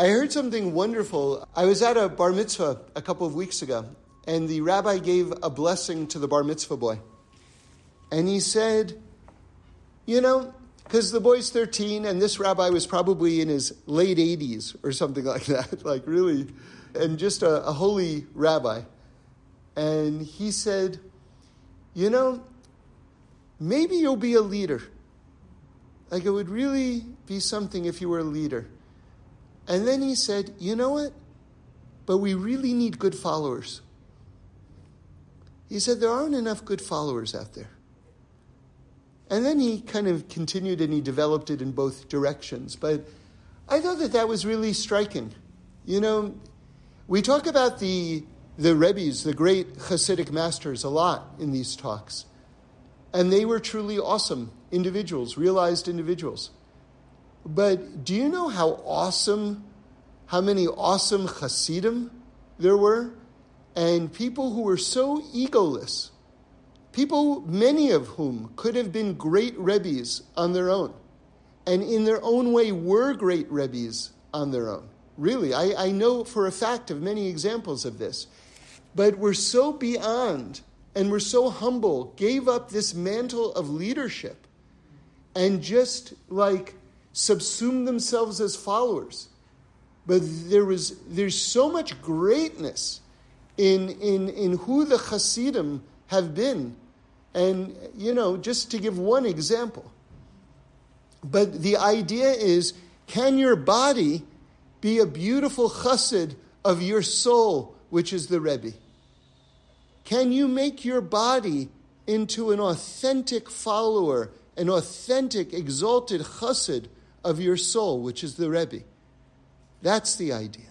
I heard something wonderful. I was at a bar mitzvah a couple of weeks ago, and the rabbi gave a blessing to the bar mitzvah boy. And he said, You know, because the boy's 13, and this rabbi was probably in his late 80s or something like that, like really, and just a, a holy rabbi. And he said, You know, maybe you'll be a leader. Like it would really be something if you were a leader. And then he said, You know what? But we really need good followers. He said, There aren't enough good followers out there. And then he kind of continued and he developed it in both directions. But I thought that that was really striking. You know, we talk about the, the Rebbes, the great Hasidic masters, a lot in these talks. And they were truly awesome individuals, realized individuals. But do you know how awesome, how many awesome Hasidim there were? And people who were so egoless, people, many of whom could have been great Rebbes on their own, and in their own way were great Rebbes on their own. Really, I, I know for a fact of many examples of this. But we're so beyond and were so humble, gave up this mantle of leadership and just like subsumed themselves as followers. But there was there's so much greatness in in in who the Hasidim have been. And you know, just to give one example. But the idea is can your body be a beautiful chassid of your soul, which is the Rebbe? Can you make your body into an authentic follower, an authentic, exalted chassid of your soul, which is the Rebbe? That's the idea.